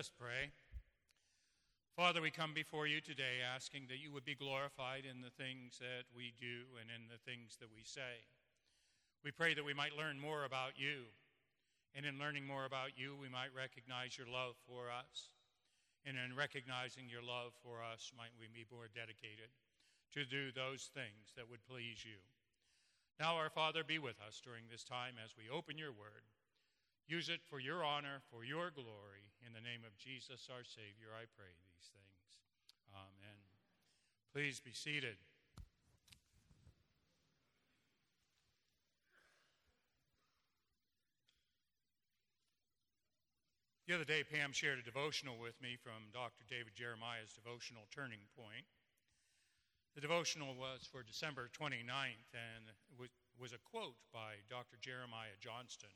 Let's pray. Father, we come before you today asking that you would be glorified in the things that we do and in the things that we say. We pray that we might learn more about you, and in learning more about you, we might recognize your love for us. And in recognizing your love for us, might we be more dedicated to do those things that would please you. Now, our Father, be with us during this time as we open your word. Use it for your honor, for your glory. In the name of Jesus, our Savior, I pray these things. Amen. Please be seated. The other day, Pam shared a devotional with me from Dr. David Jeremiah's devotional Turning Point. The devotional was for December 29th and was was a quote by Dr. Jeremiah Johnston,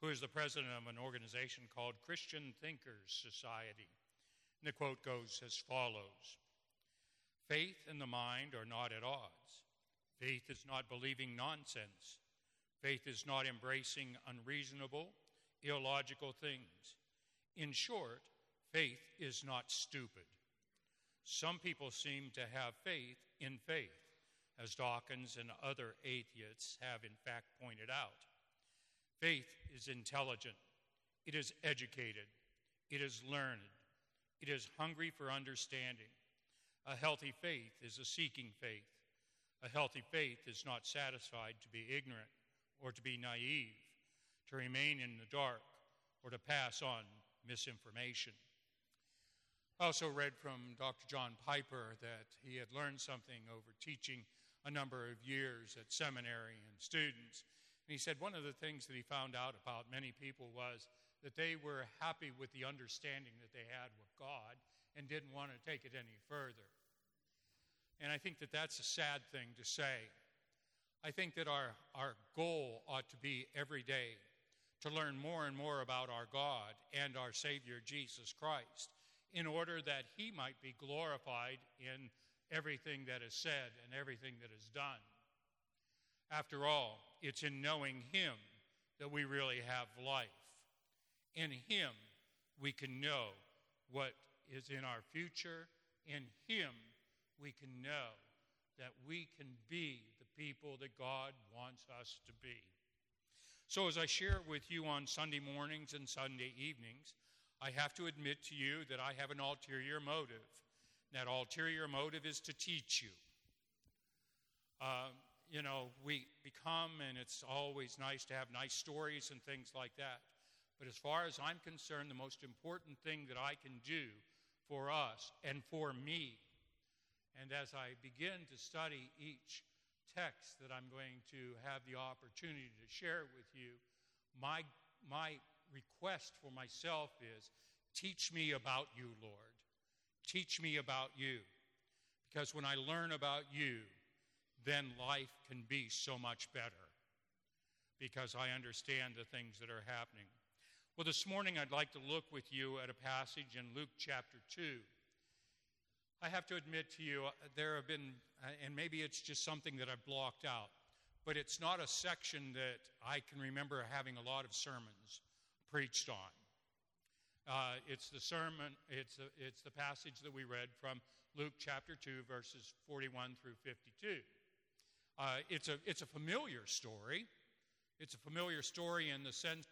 who is the president of an organization called Christian Thinkers Society. And the quote goes as follows Faith and the mind are not at odds. Faith is not believing nonsense. Faith is not embracing unreasonable, illogical things. In short, faith is not stupid. Some people seem to have faith in faith, as Dawkins and other atheists have in fact pointed out. Faith is intelligent, it is educated, it is learned, it is hungry for understanding. A healthy faith is a seeking faith. A healthy faith is not satisfied to be ignorant or to be naive, to remain in the dark, or to pass on misinformation. I also read from Dr. John Piper that he had learned something over teaching a number of years at seminary and students. And he said one of the things that he found out about many people was that they were happy with the understanding that they had with God and didn't want to take it any further. And I think that that's a sad thing to say. I think that our, our goal ought to be every day to learn more and more about our God and our Savior Jesus Christ in order that He might be glorified in everything that is said and everything that is done. After all, it's in knowing Him that we really have life. In Him, we can know what is in our future. In Him, we can know that we can be the people that God wants us to be. So, as I share with you on Sunday mornings and Sunday evenings, I have to admit to you that I have an ulterior motive. That ulterior motive is to teach you. Uh, you know, we become, and it's always nice to have nice stories and things like that. But as far as I'm concerned, the most important thing that I can do for us and for me, and as I begin to study each text that I'm going to have the opportunity to share with you, my, my request for myself is teach me about you, Lord. Teach me about you. Because when I learn about you, then life can be so much better because I understand the things that are happening. Well, this morning I'd like to look with you at a passage in Luke chapter 2. I have to admit to you, there have been uh, and maybe it's just something that I've blocked out, but it's not a section that I can remember having a lot of sermons preached on. Uh, it's the sermon, it's, a, it's the passage that we read from Luke chapter 2, verses 41 through 52. Uh, it's, a, it's a familiar story. It's a familiar story in the sense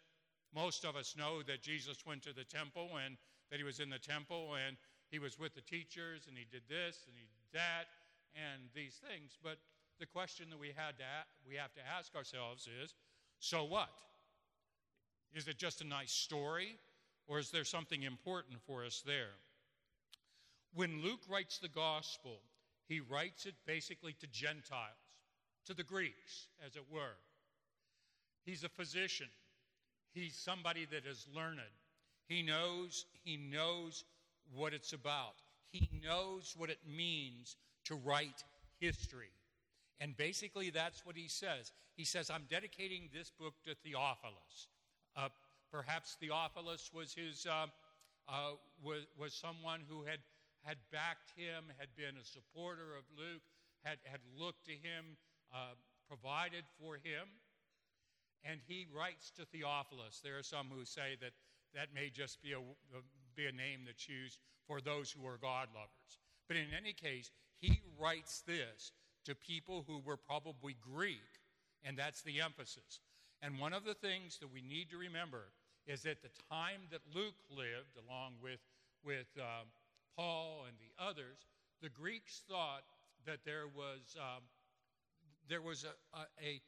most of us know that Jesus went to the temple and that he was in the temple and he was with the teachers and he did this and he did that and these things. But the question that we, had to, we have to ask ourselves is so what? Is it just a nice story, or is there something important for us there? When Luke writes the gospel, he writes it basically to Gentiles, to the Greeks, as it were. He's a physician. He's somebody that is learned. He knows, he knows what it's about. He knows what it means to write history. And basically, that's what he says. He says, I'm dedicating this book to Theophilus. Uh, perhaps Theophilus was, his, uh, uh, was, was someone who had, had backed him, had been a supporter of Luke, had, had looked to him, uh, provided for him. And he writes to Theophilus. There are some who say that that may just be a, a be a name that's used for those who are God lovers. But in any case, he writes this to people who were probably Greek, and that's the emphasis. And one of the things that we need to remember is at the time that Luke lived, along with, with uh, Paul and the others, the Greeks thought that there was, um, there was a, a, a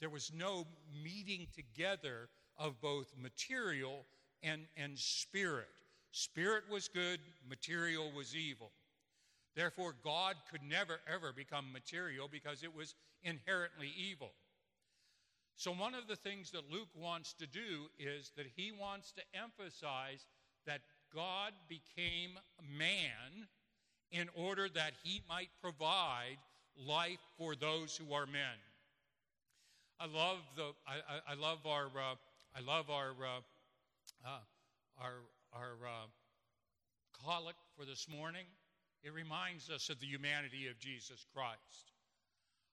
there was no meeting together of both material and, and spirit. Spirit was good, material was evil. Therefore, God could never, ever become material because it was inherently evil. So, one of the things that Luke wants to do is that he wants to emphasize that God became man in order that he might provide life for those who are men. I love the I, I, I love our uh, I love our uh, uh, our our uh, collect for this morning. It reminds us of the humanity of Jesus Christ.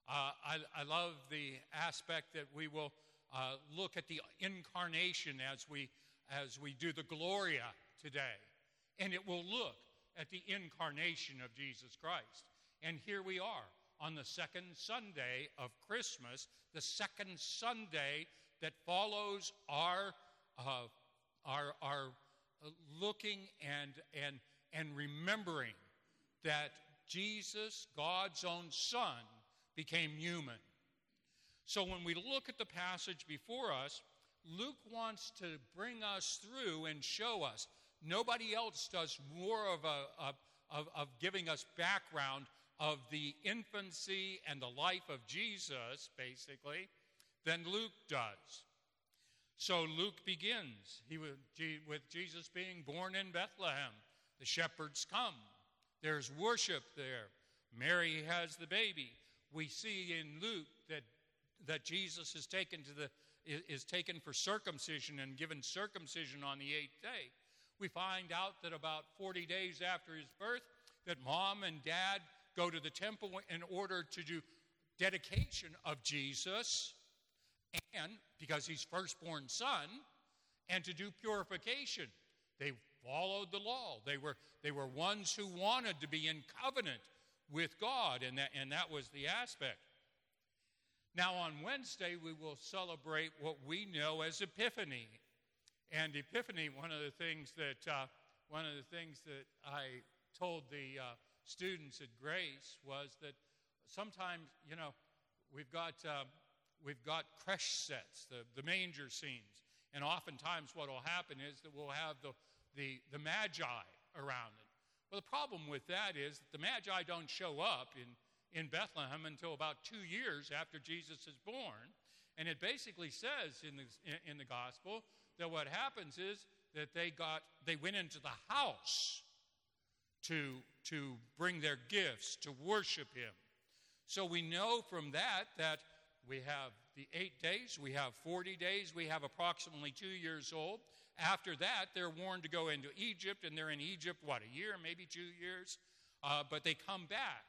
Uh, I, I, love the aspect that we will uh, look at the incarnation as we as we do the Gloria today, and it will look at the incarnation of Jesus Christ. And here we are on the second Sunday of Christmas, the second Sunday that follows our, uh, our, our looking and, and, and remembering that Jesus, God's own Son, became human. So when we look at the passage before us, Luke wants to bring us through and show us. Nobody else does more of, a, of, of giving us background of the infancy and the life of Jesus, basically, than Luke does. So Luke begins he, with Jesus being born in Bethlehem. The shepherds come. There's worship there. Mary has the baby. We see in Luke that, that Jesus is taken, to the, is taken for circumcision and given circumcision on the eighth day. We find out that about 40 days after his birth, that mom and dad go to the temple in order to do dedication of Jesus, and because he's firstborn son, and to do purification. They followed the law. They were, they were ones who wanted to be in covenant with God, and that, and that was the aspect. Now, on Wednesday, we will celebrate what we know as Epiphany. And Epiphany, one of the things that, uh, one of the things that I told the uh, students at Grace was that sometimes, you know, we've got, uh, we've got creche sets, the, the manger scenes. And oftentimes what will happen is that we'll have the, the, the magi around it. Well, the problem with that is that the magi don't show up in, in Bethlehem until about two years after Jesus is born. And it basically says in the, in the gospel that what happens is that they got they went into the house to, to bring their gifts, to worship Him. So we know from that that we have the eight days, we have 40 days, we have approximately two years old. After that, they're warned to go into Egypt, and they're in Egypt, what, a year, maybe two years? Uh, but they come back.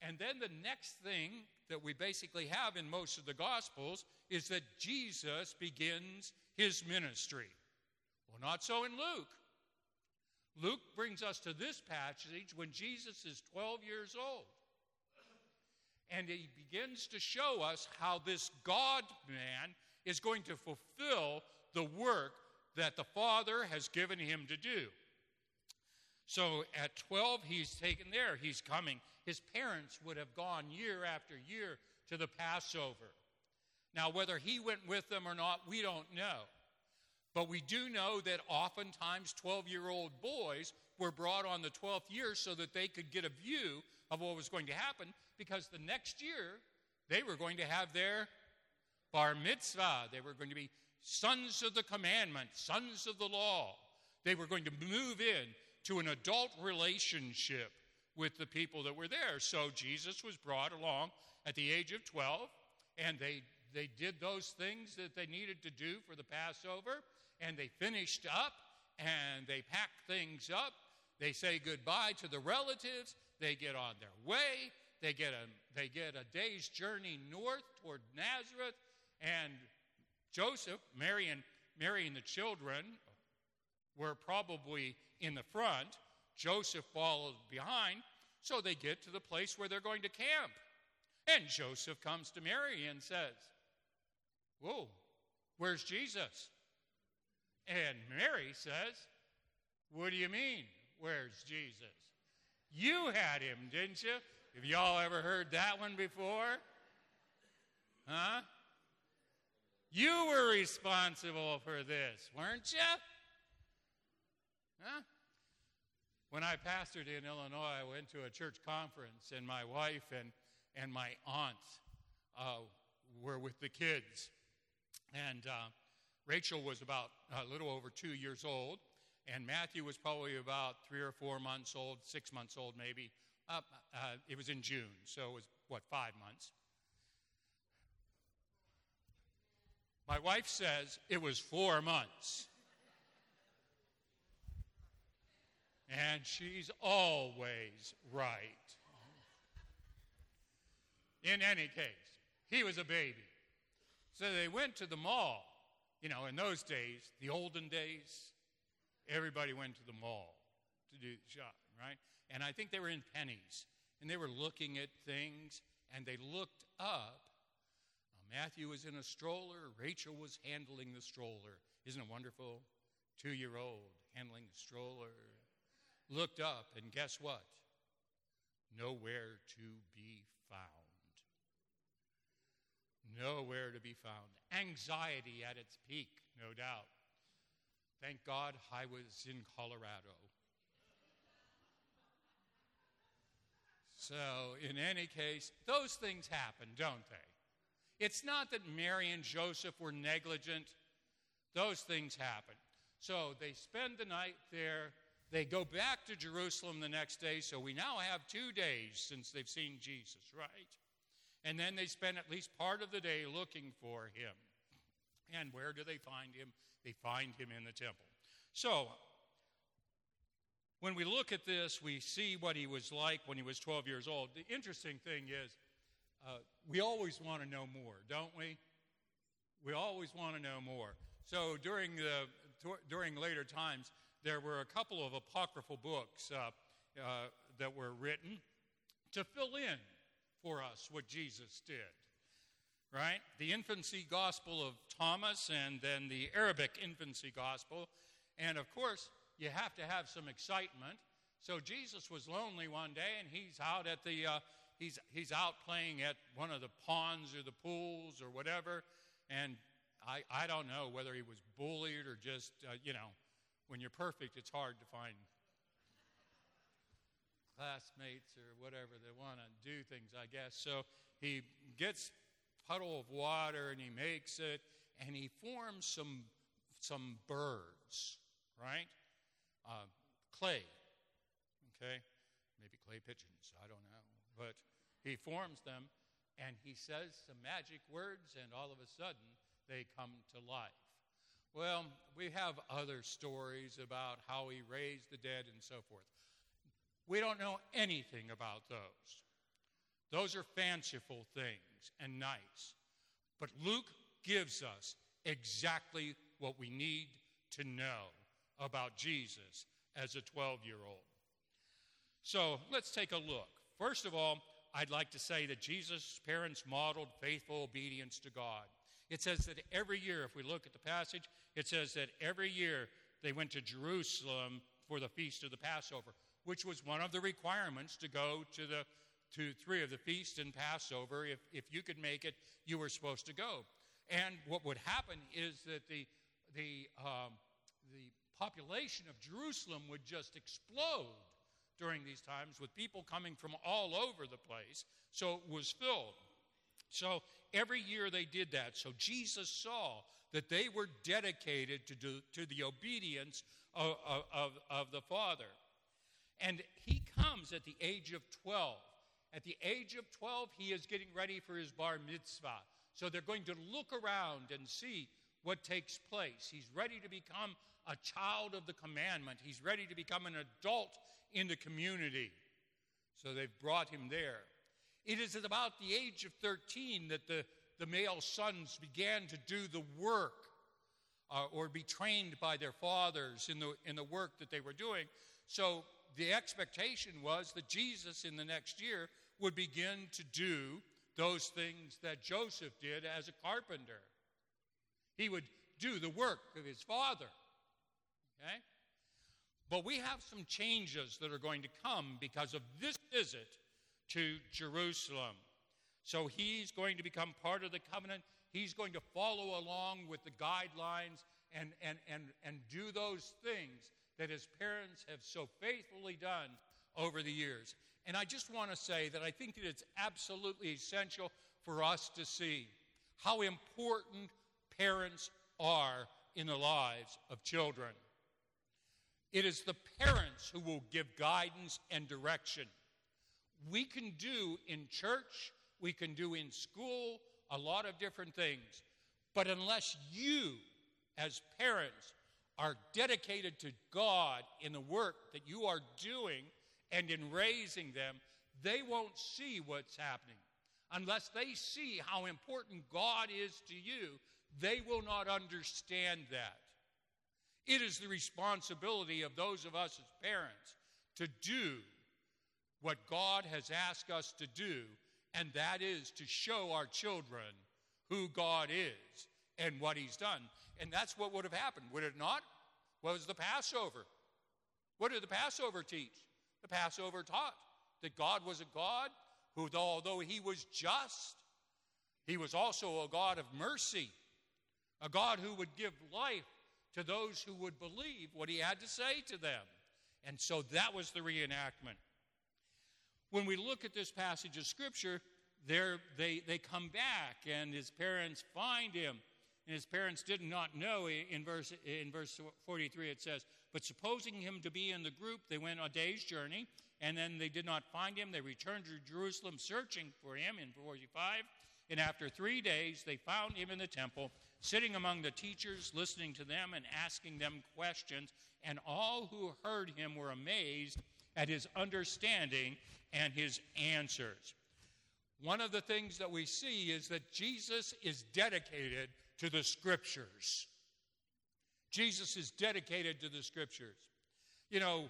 And then the next thing that we basically have in most of the Gospels is that Jesus begins his ministry. Well, not so in Luke. Luke brings us to this passage when Jesus is 12 years old. And he begins to show us how this God man is going to fulfill the work that the Father has given him to do. So at 12, he's taken there. He's coming. His parents would have gone year after year to the Passover. Now, whether he went with them or not, we don't know. But we do know that oftentimes 12 year old boys were brought on the 12th year so that they could get a view of what was going to happen because the next year they were going to have their bar mitzvah. They were going to be sons of the commandment, sons of the law. They were going to move in to an adult relationship with the people that were there. So Jesus was brought along at the age of 12, and they, they did those things that they needed to do for the Passover and they finished up and they pack things up. They say goodbye to the relatives. They get on their way. They get a, they get a day's journey north toward Nazareth. And Joseph, Mary and, Mary and the children, were probably in the front, Joseph followed behind, so they get to the place where they're going to camp. And Joseph comes to Mary and says, Whoa, where's Jesus? And Mary says, What do you mean, where's Jesus? You had him, didn't you? Have y'all ever heard that one before? Huh? You were responsible for this, weren't you? Huh? When I pastored in Illinois, I went to a church conference, and my wife and, and my aunt uh, were with the kids. And uh, Rachel was about a little over two years old, and Matthew was probably about three or four months old, six months old maybe. Uh, uh, it was in June, so it was, what, five months. My wife says it was four months. And she's always right. In any case, he was a baby. So they went to the mall. You know, in those days, the olden days, everybody went to the mall to do the shopping, right? And I think they were in Penney's And they were looking at things, and they looked up. Uh, Matthew was in a stroller, Rachel was handling the stroller. Isn't it wonderful? Two year old handling the stroller. Looked up, and guess what? Nowhere to be found nowhere to be found. Anxiety at its peak, no doubt. Thank God I was in Colorado. So, in any case, those things happen, don't they? It's not that Mary and Joseph were negligent, those things happen. So, they spend the night there. They go back to Jerusalem the next day. So, we now have two days since they've seen Jesus, right? And then they spend at least part of the day looking for him. And where do they find him? They find him in the temple. So, when we look at this, we see what he was like when he was 12 years old. The interesting thing is, uh, we always want to know more, don't we? We always want to know more. So, during, the, during later times, there were a couple of apocryphal books uh, uh, that were written to fill in for us what Jesus did. Right? The infancy gospel of Thomas and then the Arabic infancy gospel. And of course, you have to have some excitement. So Jesus was lonely one day and he's out at the uh, he's he's out playing at one of the ponds or the pools or whatever and I, I don't know whether he was bullied or just, uh, you know, when you're perfect, it's hard to find classmates or whatever that want to do things, I guess. So he gets puddle of water and he makes it and he forms some some birds, right? Uh, clay, okay, maybe clay pigeons, I don't know, but he forms them and he says some magic words and all of a sudden they come to life. Well, we have other stories about how he raised the dead and so forth. We don't know anything about those. Those are fanciful things and nice. But Luke gives us exactly what we need to know about Jesus as a 12 year old. So let's take a look. First of all, I'd like to say that Jesus' parents modeled faithful obedience to God. It says that every year, if we look at the passage, it says that every year they went to Jerusalem for the feast of the Passover which was one of the requirements to go to the to three of the feast and Passover. If, if you could make it, you were supposed to go. And what would happen is that the, the, um, the population of Jerusalem would just explode during these times with people coming from all over the place. So it was filled. So every year they did that. So Jesus saw that they were dedicated to, do, to the obedience of, of, of the Father. And he comes at the age of 12. At the age of 12, he is getting ready for his bar mitzvah. So they're going to look around and see what takes place. He's ready to become a child of the commandment, he's ready to become an adult in the community. So they've brought him there. It is at about the age of 13 that the, the male sons began to do the work uh, or be trained by their fathers in the, in the work that they were doing. So the expectation was that Jesus in the next year would begin to do those things that Joseph did as a carpenter. He would do the work of his father. Okay? But we have some changes that are going to come because of this visit to Jerusalem. So he's going to become part of the covenant. He's going to follow along with the guidelines and, and, and, and do those things that his parents have so faithfully done over the years. And I just want to say that I think that it's absolutely essential for us to see how important parents are in the lives of children. It is the parents who will give guidance and direction. We can do in church, we can do in school, a lot of different things. But unless you, as parents, are dedicated to God in the work that you are doing and in raising them, they won't see what's happening. Unless they see how important God is to you, they will not understand that. It is the responsibility of those of us as parents to do what God has asked us to do, and that is to show our children who God is and what He's done. And that's what would have happened, would it not? What was the Passover? What did the Passover teach? The Passover taught that God was a God who, although He was just, He was also a God of mercy, a God who would give life to those who would believe what He had to say to them. And so that was the reenactment. When we look at this passage of Scripture, they, they come back, and his parents find him. And his parents did not know. In verse, in verse 43, it says, But supposing him to be in the group, they went a day's journey, and then they did not find him. They returned to Jerusalem searching for him in 45. And after three days, they found him in the temple, sitting among the teachers, listening to them and asking them questions. And all who heard him were amazed at his understanding and his answers. One of the things that we see is that Jesus is dedicated to the scriptures. Jesus is dedicated to the scriptures. You know,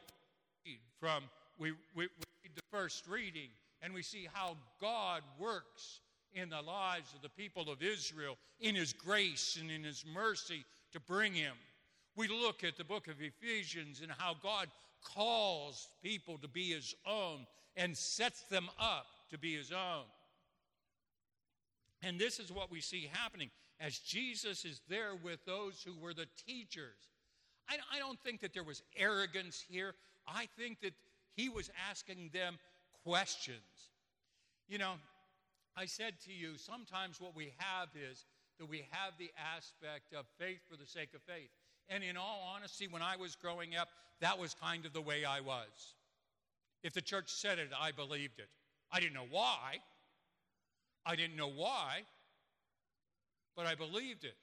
from we, we, read the first reading and we see how God works in the lives of the people of Israel in his grace and in his mercy to bring him. We look at the book of Ephesians and how God calls people to be his own and sets them up to be his own. And this is what we see happening as Jesus is there with those who were the teachers. I, I don't think that there was arrogance here. I think that he was asking them questions. You know, I said to you, sometimes what we have is that we have the aspect of faith for the sake of faith. And in all honesty, when I was growing up, that was kind of the way I was. If the church said it, I believed it. I didn't know why. I didn't know why, but I believed it.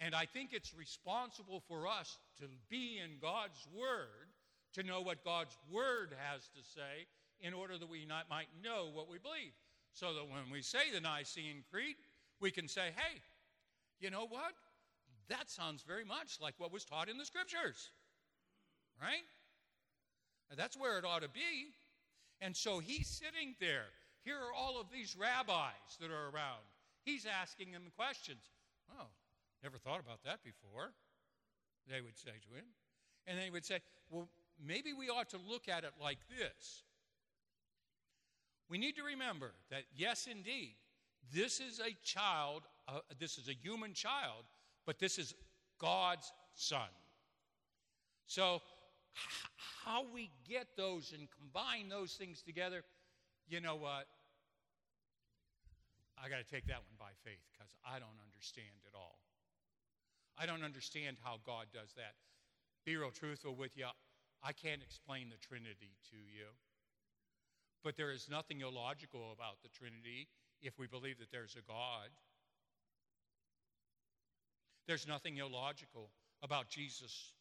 And I think it's responsible for us to be in God's Word, to know what God's Word has to say, in order that we not, might know what we believe. So that when we say the Nicene Creed, we can say, hey, you know what? That sounds very much like what was taught in the Scriptures. Right? That's where it ought to be. And so he's sitting there here are all of these rabbis that are around. He's asking them questions. Oh, never thought about that before, they would say to him. And they would say, well, maybe we ought to look at it like this. We need to remember that, yes, indeed, this is a child, uh, this is a human child, but this is God's son. So, how we get those and combine those things together you know what? I got to take that one by faith because I don't understand it all. I don't understand how God does that. Be real truthful with you. I can't explain the Trinity to you. But there is nothing illogical about the Trinity if we believe that there's a God. There's nothing illogical about Jesus,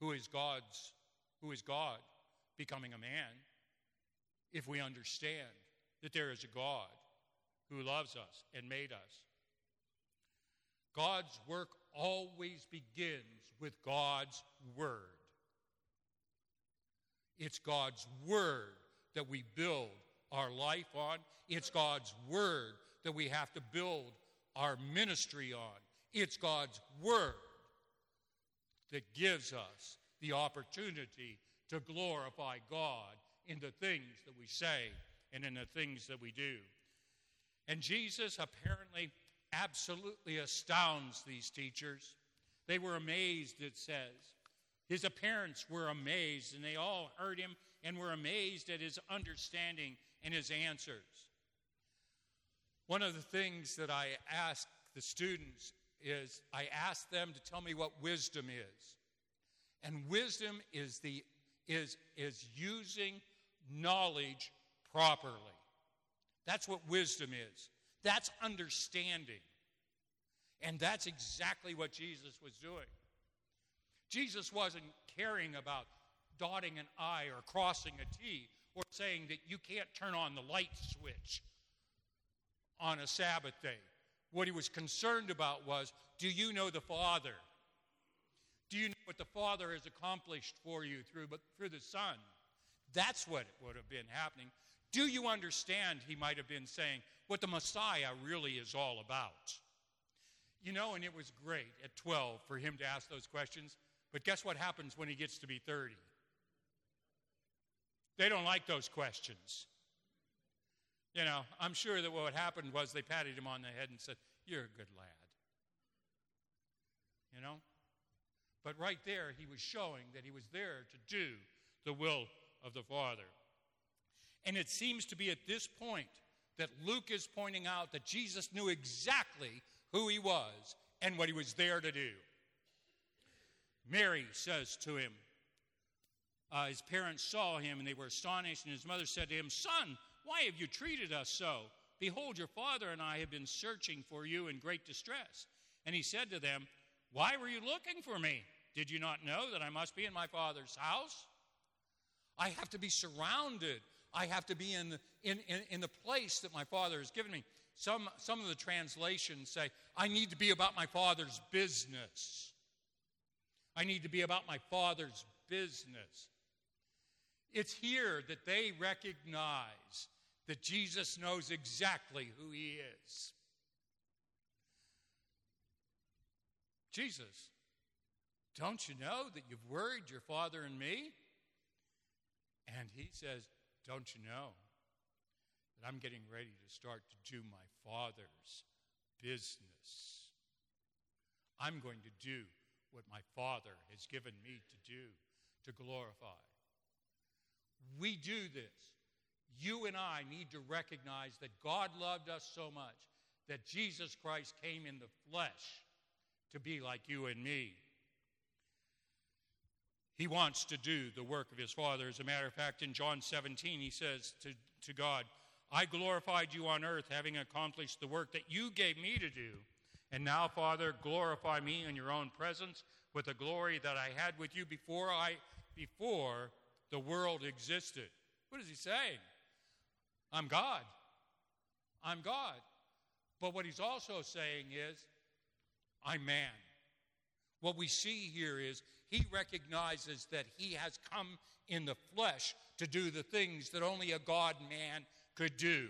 who is God's, who is God, becoming a man if we understand that there is a God who loves us and made us. God's work always begins with God's Word. It's God's Word that we build our life on. It's God's Word that we have to build our ministry on. It's God's Word that gives us the opportunity to glorify God in the things that we say and in the things that we do. And Jesus apparently absolutely astounds these teachers. They were amazed, it says. His parents were amazed, and they all heard him and were amazed at his understanding and his answers. One of the things that I ask the students is I ask them to tell me what wisdom is. And wisdom is, the, is, is using knowledge properly. That's what wisdom is. That's understanding. And that's exactly what Jesus was doing. Jesus wasn't caring about dotting an I or crossing a T or saying that you can't turn on the light switch on a Sabbath day. What he was concerned about was do you know the Father? Do you know what the Father has accomplished for you through, but through the Son? That's what it would have been happening. Do you understand, he might have been saying, what the Messiah really is all about? You know, and it was great at 12 for him to ask those questions, but guess what happens when he gets to be 30? They don't like those questions. You know, I'm sure that what happened was they patted him on the head and said, You're a good lad. You know? But right there, he was showing that he was there to do the will of the Father. And it seems to be at this point that Luke is pointing out that Jesus knew exactly who he was and what he was there to do. Mary says to him, uh, his parents saw him and they were astonished, and his mother said to him, Son, why have you treated us so? Behold, your father and I have been searching for you in great distress. And he said to them, Why were you looking for me? Did you not know that I must be in my father's house? I have to be surrounded. I have to be in, in, in, in the place that my father has given me. Some, some of the translations say, I need to be about my father's business. I need to be about my father's business. It's here that they recognize that Jesus knows exactly who he is. Jesus, don't you know that you've worried your father and me? And he says, Don't you know that I'm getting ready to start to do my father's business? I'm going to do what my father has given me to do to glorify. We do this. You and I need to recognize that God loved us so much that Jesus Christ came in the flesh to be like you and me. He wants to do the work of his Father. As a matter of fact, in John 17, he says to, to God, I glorified you on earth, having accomplished the work that you gave me to do. And now, Father, glorify me in your own presence with the glory that I had with you before I before the world existed. What is he saying? I'm God. I'm God. But what he's also saying is, I'm man. What we see here is he recognizes that he has come in the flesh to do the things that only a God man could do.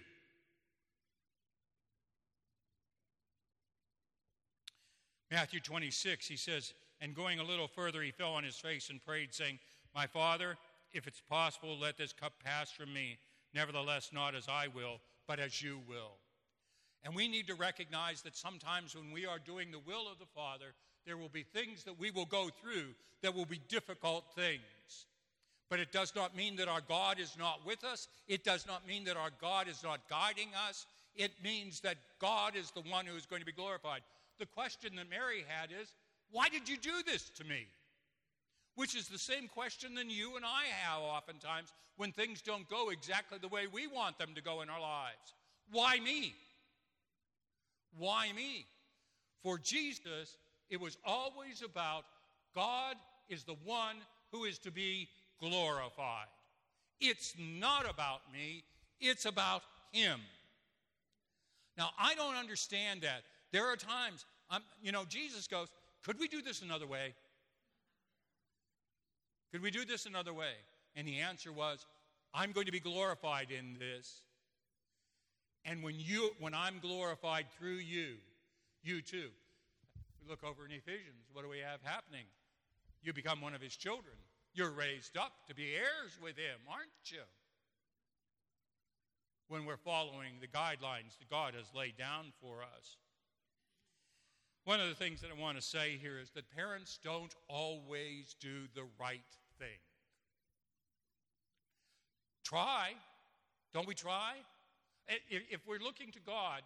Matthew 26, he says, And going a little further, he fell on his face and prayed, saying, My Father, if it's possible, let this cup pass from me. Nevertheless, not as I will, but as you will. And we need to recognize that sometimes when we are doing the will of the Father, there will be things that we will go through that will be difficult things. But it does not mean that our God is not with us. It does not mean that our God is not guiding us. It means that God is the one who is going to be glorified. The question that Mary had is, Why did you do this to me? Which is the same question that you and I have oftentimes when things don't go exactly the way we want them to go in our lives. Why me? Why me? For Jesus, it was always about God is the one who is to be glorified. It's not about me, it's about Him. Now, I don't understand that. There are times, I'm, you know, Jesus goes, Could we do this another way? Could we do this another way? And the answer was, I'm going to be glorified in this. And when you when I'm glorified through you, you too. We look over in Ephesians, what do we have happening? You become one of his children. You're raised up to be heirs with him, aren't you? When we're following the guidelines that God has laid down for us. One of the things that I want to say here is that parents don't always do the right thing. Try. Don't we try? If we're looking to God,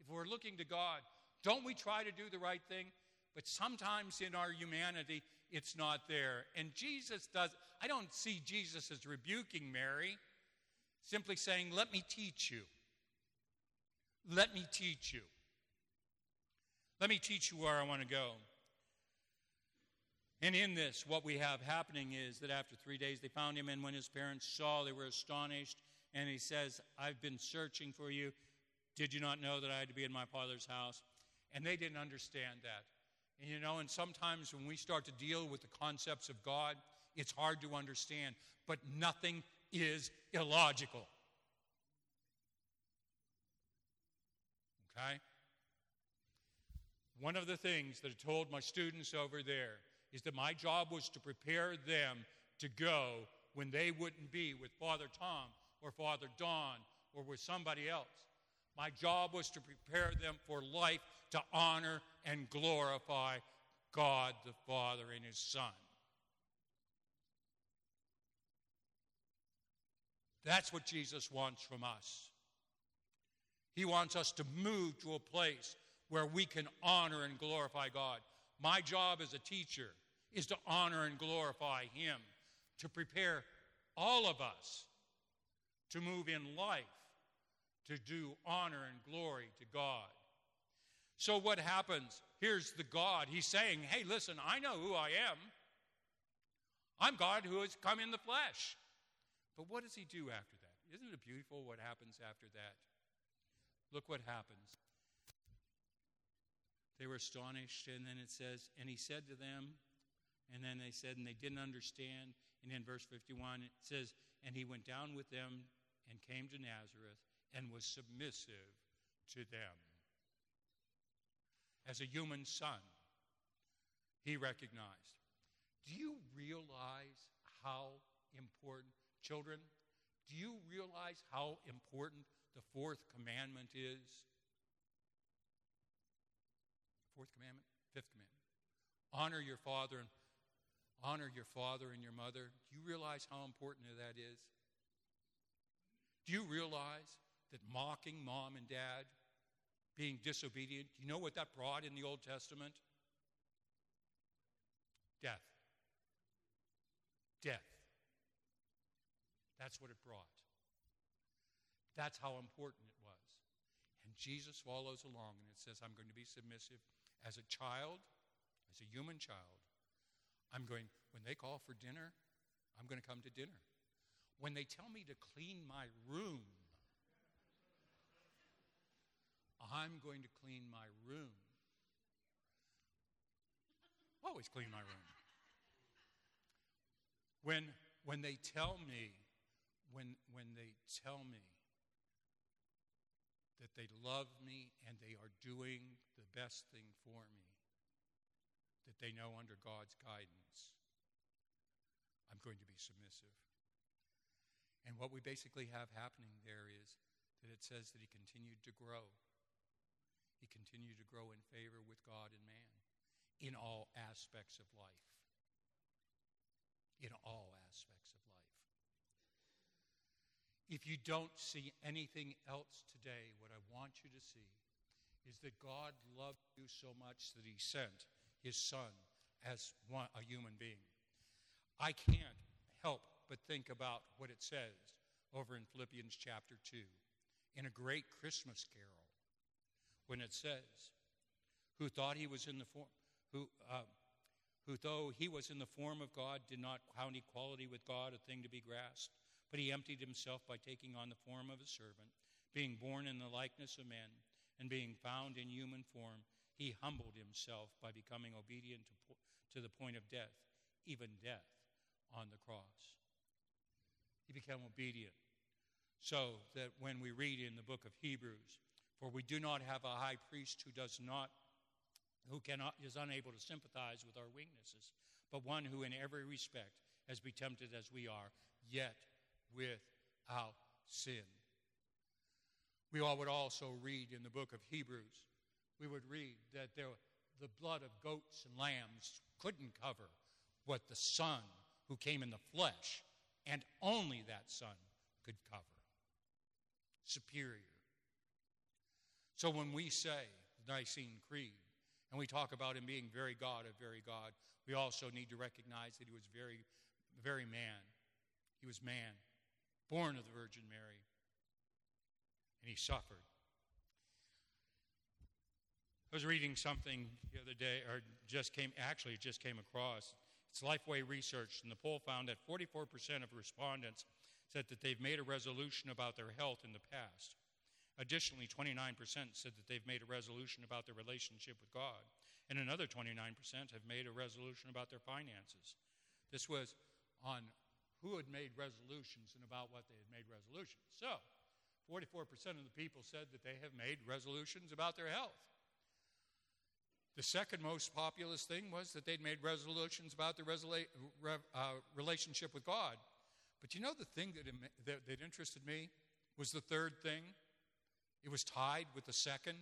if we're looking to God, don't we try to do the right thing? But sometimes in our humanity, it's not there. And Jesus does, I don't see Jesus as rebuking Mary, simply saying, Let me teach you. Let me teach you. Let me teach you where I want to go. And in this, what we have happening is that after three days they found him, and when his parents saw, they were astonished. And he says, I've been searching for you. Did you not know that I had to be in my father's house? And they didn't understand that. And you know, and sometimes when we start to deal with the concepts of God, it's hard to understand. But nothing is illogical. Okay? One of the things that I told my students over there is that my job was to prepare them to go when they wouldn't be with Father Tom or Father Don or with somebody else. My job was to prepare them for life to honor and glorify God the Father and His Son. That's what Jesus wants from us. He wants us to move to a place where we can honor and glorify God. My job as a teacher is to honor and glorify Him, to prepare all of us to move in life, to do honor and glory to God. So, what happens? Here's the God. He's saying, Hey, listen, I know who I am. I'm God who has come in the flesh. But what does he do after that? Isn't it beautiful what happens after that? Look what happens. They were astonished, and then it says, And he said to them, and then they said, and they didn't understand. And in verse 51, it says, And he went down with them and came to Nazareth and was submissive to them. As a human son, he recognized. Do you realize how important, children, do you realize how important the fourth commandment is? Fourth commandment? Fifth commandment. Honor your father and honor your father and your mother. Do you realize how important that is? Do you realize that mocking mom and dad, being disobedient, you know what that brought in the Old Testament? Death. Death. That's what it brought. That's how important it was. And Jesus follows along and it says, I'm going to be submissive as a child, as a human child. I'm going, when they call for dinner, I'm going to come to dinner. When they tell me to clean my room, I'm going to clean my room. Always clean my room. When, when they tell me, when, when they tell me that they love me and they are doing the best thing for me, that they know under God's guidance, I'm going to be submissive. And what we basically have happening there is that it says that he continued to grow. He continued to grow in favor with God and man in all aspects of life. In all aspects of life. If you don't see anything else today, what I want you to see is that God loved you so much that he sent his son as one, a human being. I can't help but think about what it says over in Philippians chapter 2 in a great Christmas carol when it says, Who thought he was in the form, who, uh, who though he was in the form of God, did not count equality with God a thing to be grasped, but he emptied himself by taking on the form of a servant, being born in the likeness of men, and being found in human form he humbled himself by becoming obedient to, to the point of death, even death on the cross. He became obedient. So that when we read in the book of Hebrews, for we do not have a high priest who does not, who cannot, is unable to sympathize with our weaknesses, but one who in every respect has been tempted as we are, yet without sin. We all would also read in the book of Hebrews, we would read that there, the blood of goats and lambs couldn't cover what the Son who came in the flesh, and only that Son, could cover. Superior. So when we say the Nicene Creed, and we talk about him being very God of very God, we also need to recognize that he was very, very man. He was man, born of the Virgin Mary, and he suffered. I was reading something the other day, or just came, actually, just came across. It's Lifeway Research, and the poll found that 44% of respondents said that they've made a resolution about their health in the past. Additionally, 29% said that they've made a resolution about their relationship with God, and another 29% have made a resolution about their finances. This was on who had made resolutions and about what they had made resolutions. So, 44% of the people said that they have made resolutions about their health. The second most populous thing was that they'd made resolutions about their resula- uh, relationship with God. But you know the thing that, that, that interested me was the third thing? It was tied with the second,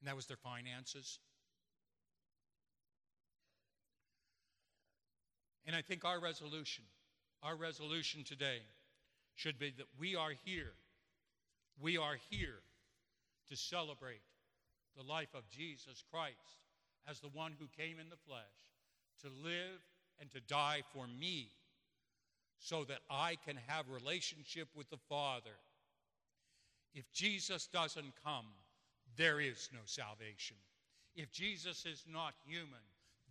and that was their finances. And I think our resolution, our resolution today, should be that we are here. We are here to celebrate the life of Jesus Christ as the one who came in the flesh to live and to die for me so that I can have relationship with the Father. If Jesus doesn't come, there is no salvation. If Jesus is not human,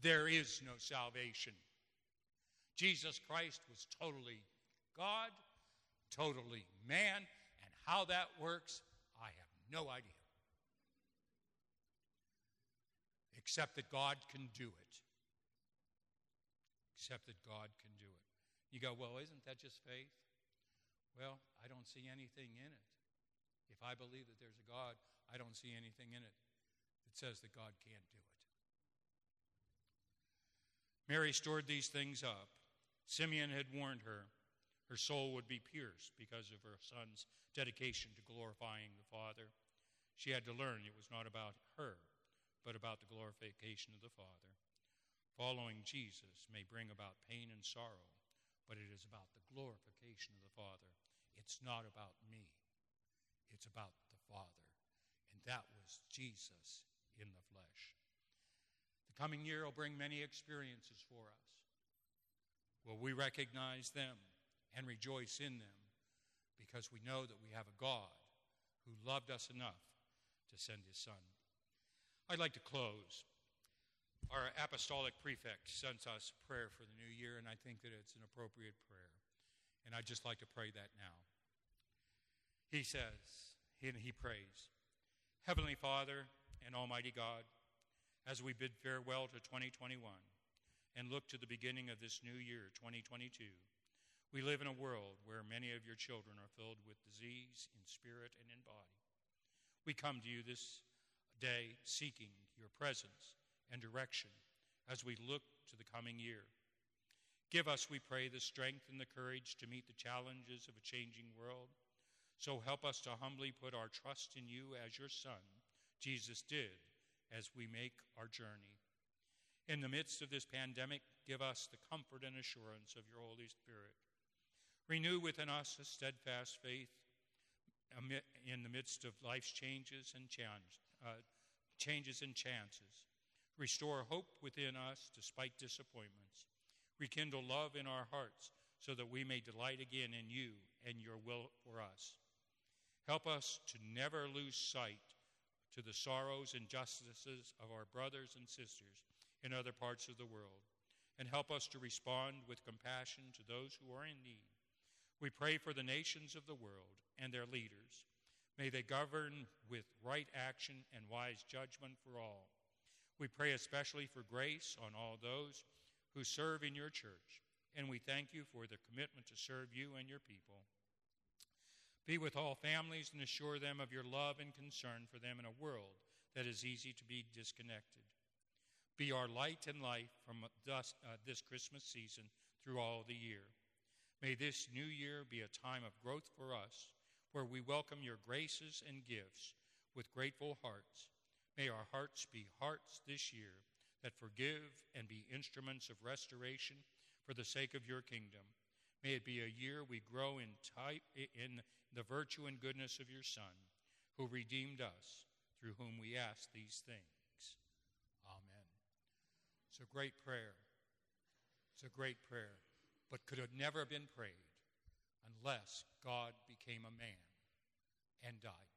there is no salvation. Jesus Christ was totally God, totally man, and how that works, I have no idea. except that God can do it. Except that God can do it. You go, well, isn't that just faith? Well, I don't see anything in it. If I believe that there's a God, I don't see anything in it that says that God can't do it. Mary stored these things up. Simeon had warned her her soul would be pierced because of her son's dedication to glorifying the Father. She had to learn it was not about her, but about the glorification of the Father. Following Jesus may bring about pain and sorrow, but it is about the glorification of the Father. It's not about me, it's about the Father. And that was Jesus in the flesh. The coming year will bring many experiences for us. Will we recognize them and rejoice in them because we know that we have a God who loved us enough to send his Son I'd like to close. Our apostolic prefect sends us prayer for the new year, and I think that it's an appropriate prayer. And I'd just like to pray that now. He says, and he prays, Heavenly Father and Almighty God, as we bid farewell to 2021 and look to the beginning of this new year, 2022, we live in a world where many of your children are filled with disease in spirit and in body. We come to you this day seeking your presence and direction as we look to the coming year. Give us, we pray, the strength and the courage to meet the challenges of a changing world. So help us to humbly put our trust in you as your Son, Jesus, did as we make our journey. In the midst of this pandemic, give us the comfort and assurance of your Holy Spirit. Renew within us a steadfast faith in the midst of life's changes and uh, changes and chances. Restore hope within us despite disappointments. Rekindle love in our hearts so that we may delight again in you and your will for us. Help us to never lose sight to the sorrows and justices of our brothers and sisters in other parts of the world, and help us to respond with compassion to those who are in need. We pray for the nations of the world and their leaders May they govern with right action and wise judgment for all. We pray especially for grace on all those who serve in your church, and we thank you for their commitment to serve you and your people. Be with all families and assure them of your love and concern for them in a world that is easy to be disconnected. Be our light and life from this, uh, this Christmas season through all the year. May this new year be a time of growth for us, where we welcome your graces and gifts with grateful hearts. May our hearts be hearts this year that forgive and be instruments of restoration for the sake of your kingdom. May it be a year we grow in, type, in the virtue and goodness of your Son, who redeemed us, through whom we ask these things. Amen. It's a great prayer. It's a great prayer, but could have never been prayed unless God became a man and died.